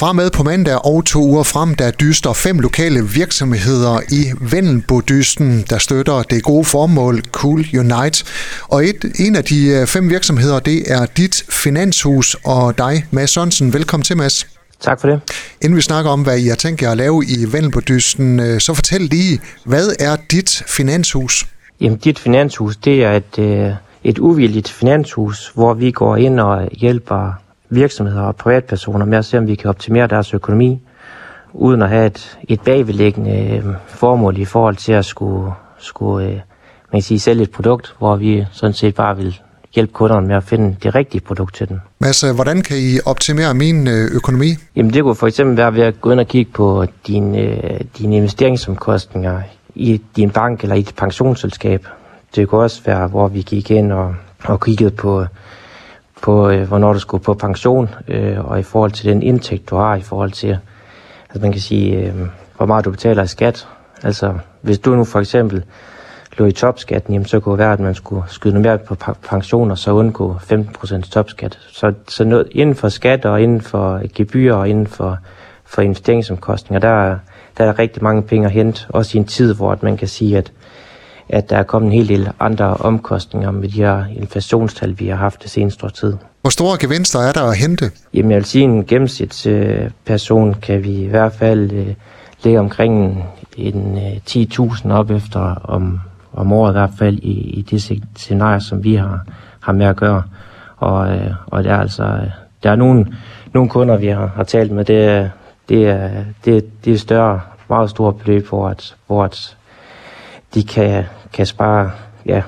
Fra med på mandag og to uger frem, der dyster fem lokale virksomheder i Vendelbodysten, der støtter det gode formål Cool Unite. Og et, en af de øh, fem virksomheder, det er dit finanshus og dig, Mads Sørensen. Velkommen til, Mads. Tak for det. Inden vi snakker om, hvad I har tænkt jer at lave i Vendelbodysten, øh, så fortæl lige, hvad er dit finanshus? Jamen, dit finanshus, det er et, øh, et uvilligt finanshus, hvor vi går ind og hjælper virksomheder og privatpersoner med at se, om vi kan optimere deres økonomi, uden at have et, et bagvedliggende øh, formål i forhold til at skulle, skulle øh, man kan sige, sælge et produkt, hvor vi sådan set bare vil hjælpe kunderne med at finde det rigtige produkt til den. Mads, hvordan kan I optimere min øh, økonomi? Jamen det kunne for eksempel være ved at gå ind og kigge på dine, øh, dine investeringsomkostninger i din bank eller i et pensionsselskab. Det kunne også være, hvor vi gik ind og, og kiggede på på, øh, hvornår du skulle på pension, øh, og i forhold til den indtægt, du har, i forhold til, altså man kan sige, øh, hvor meget du betaler i skat. Altså, hvis du nu for eksempel lå i topskatten, jamen, så kunne det være, at man skulle skyde noget mere på pension, og så undgå 15% topskat. Så, så noget, inden for skat og inden for gebyrer og inden for, for investeringsomkostninger, der, der er rigtig mange penge at hente, også i en tid, hvor at man kan sige, at at der er kommet en hel del andre omkostninger med de her inflationstal, vi har haft det seneste år tid. Hvor store gevinster er der at hente? Jamen jeg vil sige, en gennemsnitsperson kan vi i hvert fald øh, lægge omkring en 10.000 øh, op efter om, om året i hvert fald i, i det scenarie, som vi har, har med at gøre. Og, øh, og der er altså der er nogle, nogle kunder, vi har, har talt med, det, det, er, det, det er større, meget store beløb, hvor, at, hvor at de kan, kan spare ja,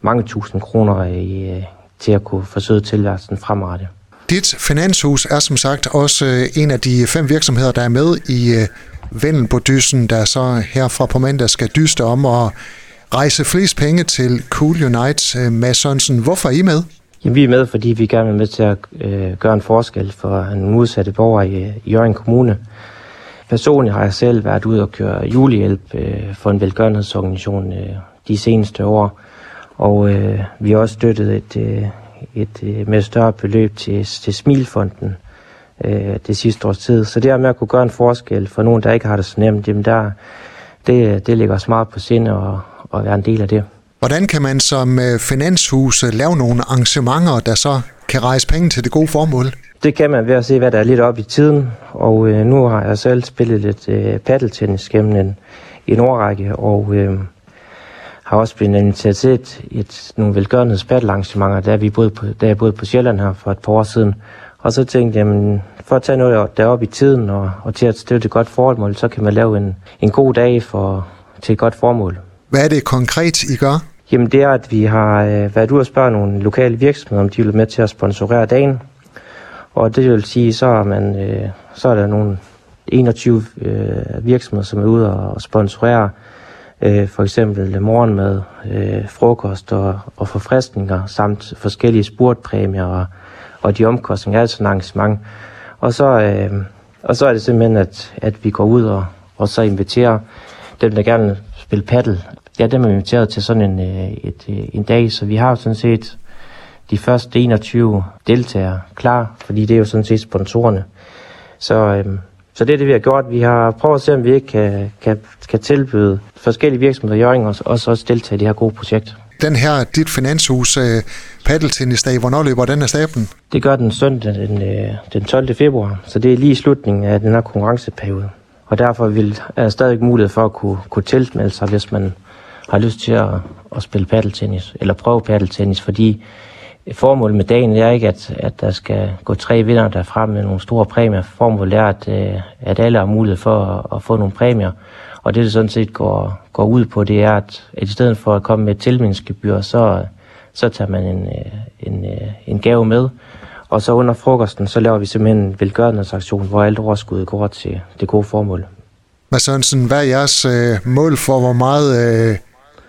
mange tusind kroner i, øh, til at kunne forsøge tilværelsen fremadrettet. Dit finanshus er som sagt også øh, en af de fem virksomheder, der er med i øh, dysen, der så herfra på mandag skal dyste om at rejse flest penge til Cool Unite. Mads Sørensen, hvorfor er I med? Jamen, vi er med, fordi vi gerne vil med til at øh, gøre en forskel for en udsatte borger i, i Jørgen Kommune. Personligt har jeg selv været ude og køre julehjælp øh, for en velgørenhedsorganisation øh, de seneste år, og øh, vi har også støttet et, øh, et øh, med større beløb til, til Smilfonden øh, det sidste års tid. Så det her med at kunne gøre en forskel for nogen, der ikke har det så nemt, jamen der, det, det ligger os meget på sinde at, at være en del af det. Hvordan kan man som øh, finanshus lave nogle arrangementer, der så kan rejse penge til det gode formål? Det kan man ved at se, hvad der er lidt op i tiden. Og øh, nu har jeg selv spillet lidt øh, paddeltennis gennem en, en årrække, og øh, har også blevet inviteret til et, et, nogle velgørenhedspaddelarrangementer, da, vi boede på, da jeg boede på Sjælland her for et par år siden. Og så tænkte jeg, jamen, for at tage noget deroppe i tiden og, og til at støtte et godt formål, så kan man lave en, en god dag for, til et godt formål. Hvad er det konkret, I gør? Jamen det er, at vi har øh, været ude og spørge nogle lokale virksomheder, om de vil med til at sponsorere dagen. Og det vil sige, så er, man, øh, så er der nogle 21 øh, virksomheder, som er ude og sponsorere øh, for eksempel morgenmad, øh, frokost og, og forfriskninger, samt forskellige spurtpræmier og, og de omkostninger altså en arrangement. Og så, øh, og så er det simpelthen, at, at vi går ud og, og så inviterer dem, der gerne vil spille paddle. Ja, dem er inviteret til sådan en, øh, et, øh, en dag, så vi har sådan set de første 21 deltagere klar, fordi det er jo sådan set sponsorerne. Så, øhm, så det er det, vi har gjort. Vi har prøvet at se, om vi ikke kan, kan, kan tilbyde forskellige virksomheder i Jørgen og også, også deltage i det her gode projekt. Den her, dit finanshus, øh, paddeltennisdag, hvornår løber den af stablen? Det gør den søndag den, øh, den 12. februar, så det er lige i slutningen af den her konkurrenceperiode. Og derfor vil, er der stadig mulighed for at kunne, kunne tilmelde sig, hvis man har lyst til at, at spille paddeltennis, eller prøve paddeltennis, fordi Formålet med dagen er ikke, at, at der skal gå tre vinder derfra med nogle store præmier. Formålet er, at, øh, at alle har mulighed for at, at få nogle præmier. Og det, det sådan set går, går ud på, det er, at, at i stedet for at komme med et tilmeldingsgebyr, så, så tager man en, øh, en, øh, en gave med. Og så under frokosten, så laver vi simpelthen en velgørenhedsaktion, hvor alt overskuddet går til det gode formål. Mads Sørensen, hvad er jeres øh, mål for, hvor meget øh,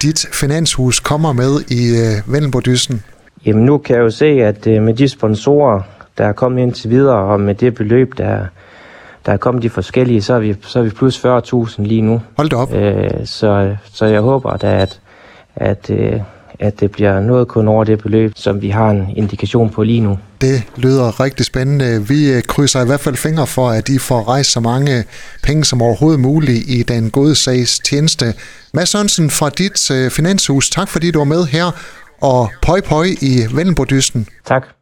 dit finanshus kommer med i øh, Vendelbodyssen? Jamen nu kan jeg jo se, at øh, med de sponsorer, der er kommet ind til videre, og med det beløb, der, der er kommet de forskellige, så er vi, så er vi plus 40.000 lige nu. Hold da op. Øh, så, så jeg håber da, at, at, øh, at det bliver noget kun over det beløb, som vi har en indikation på lige nu. Det lyder rigtig spændende. Vi øh, krydser i hvert fald fingre for, at I får rejst så mange penge som overhovedet muligt i den gode sags tjeneste. Mads Sørensen fra dit finanshus, tak fordi du var med her, og pøj pøj i Vendelbodysten. Tak.